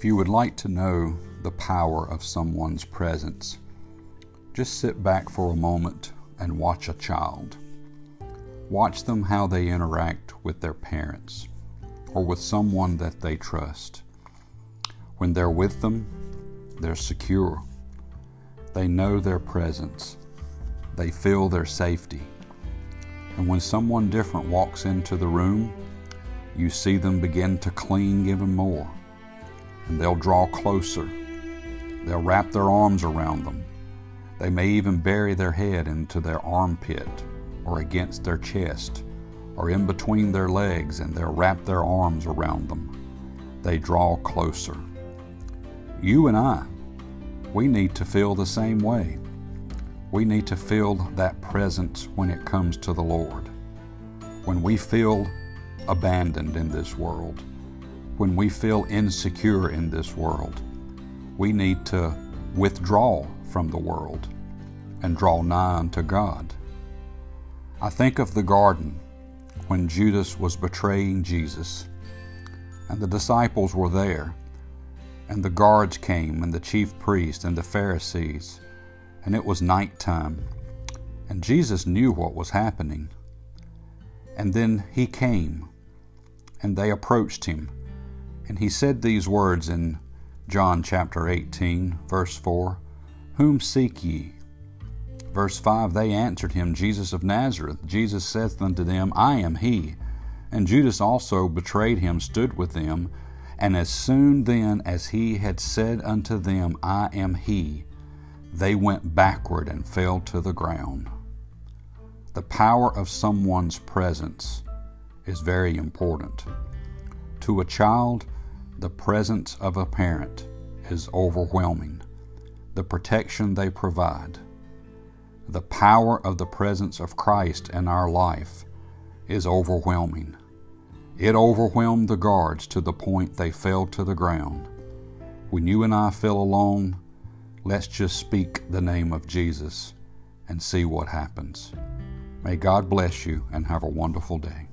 If you would like to know the power of someone's presence, just sit back for a moment and watch a child. Watch them how they interact with their parents or with someone that they trust. When they're with them, they're secure. They know their presence. They feel their safety. And when someone different walks into the room, you see them begin to cling even more and they'll draw closer. They'll wrap their arms around them. They may even bury their head into their armpit or against their chest or in between their legs and they'll wrap their arms around them. They draw closer. You and I, we need to feel the same way. We need to feel that presence when it comes to the Lord. When we feel abandoned in this world, when we feel insecure in this world, we need to withdraw from the world and draw nigh unto God. I think of the garden when Judas was betraying Jesus, and the disciples were there, and the guards came, and the chief priests, and the Pharisees, and it was nighttime, and Jesus knew what was happening. And then he came, and they approached him and he said these words in John chapter 18, verse 4 Whom seek ye? Verse 5 They answered him, Jesus of Nazareth. Jesus saith unto them, I am he. And Judas also betrayed him, stood with them. And as soon then as he had said unto them, I am he, they went backward and fell to the ground. The power of someone's presence is very important. To a child, the presence of a parent is overwhelming. The protection they provide, the power of the presence of Christ in our life is overwhelming. It overwhelmed the guards to the point they fell to the ground. When you and I feel alone, let's just speak the name of Jesus and see what happens. May God bless you and have a wonderful day.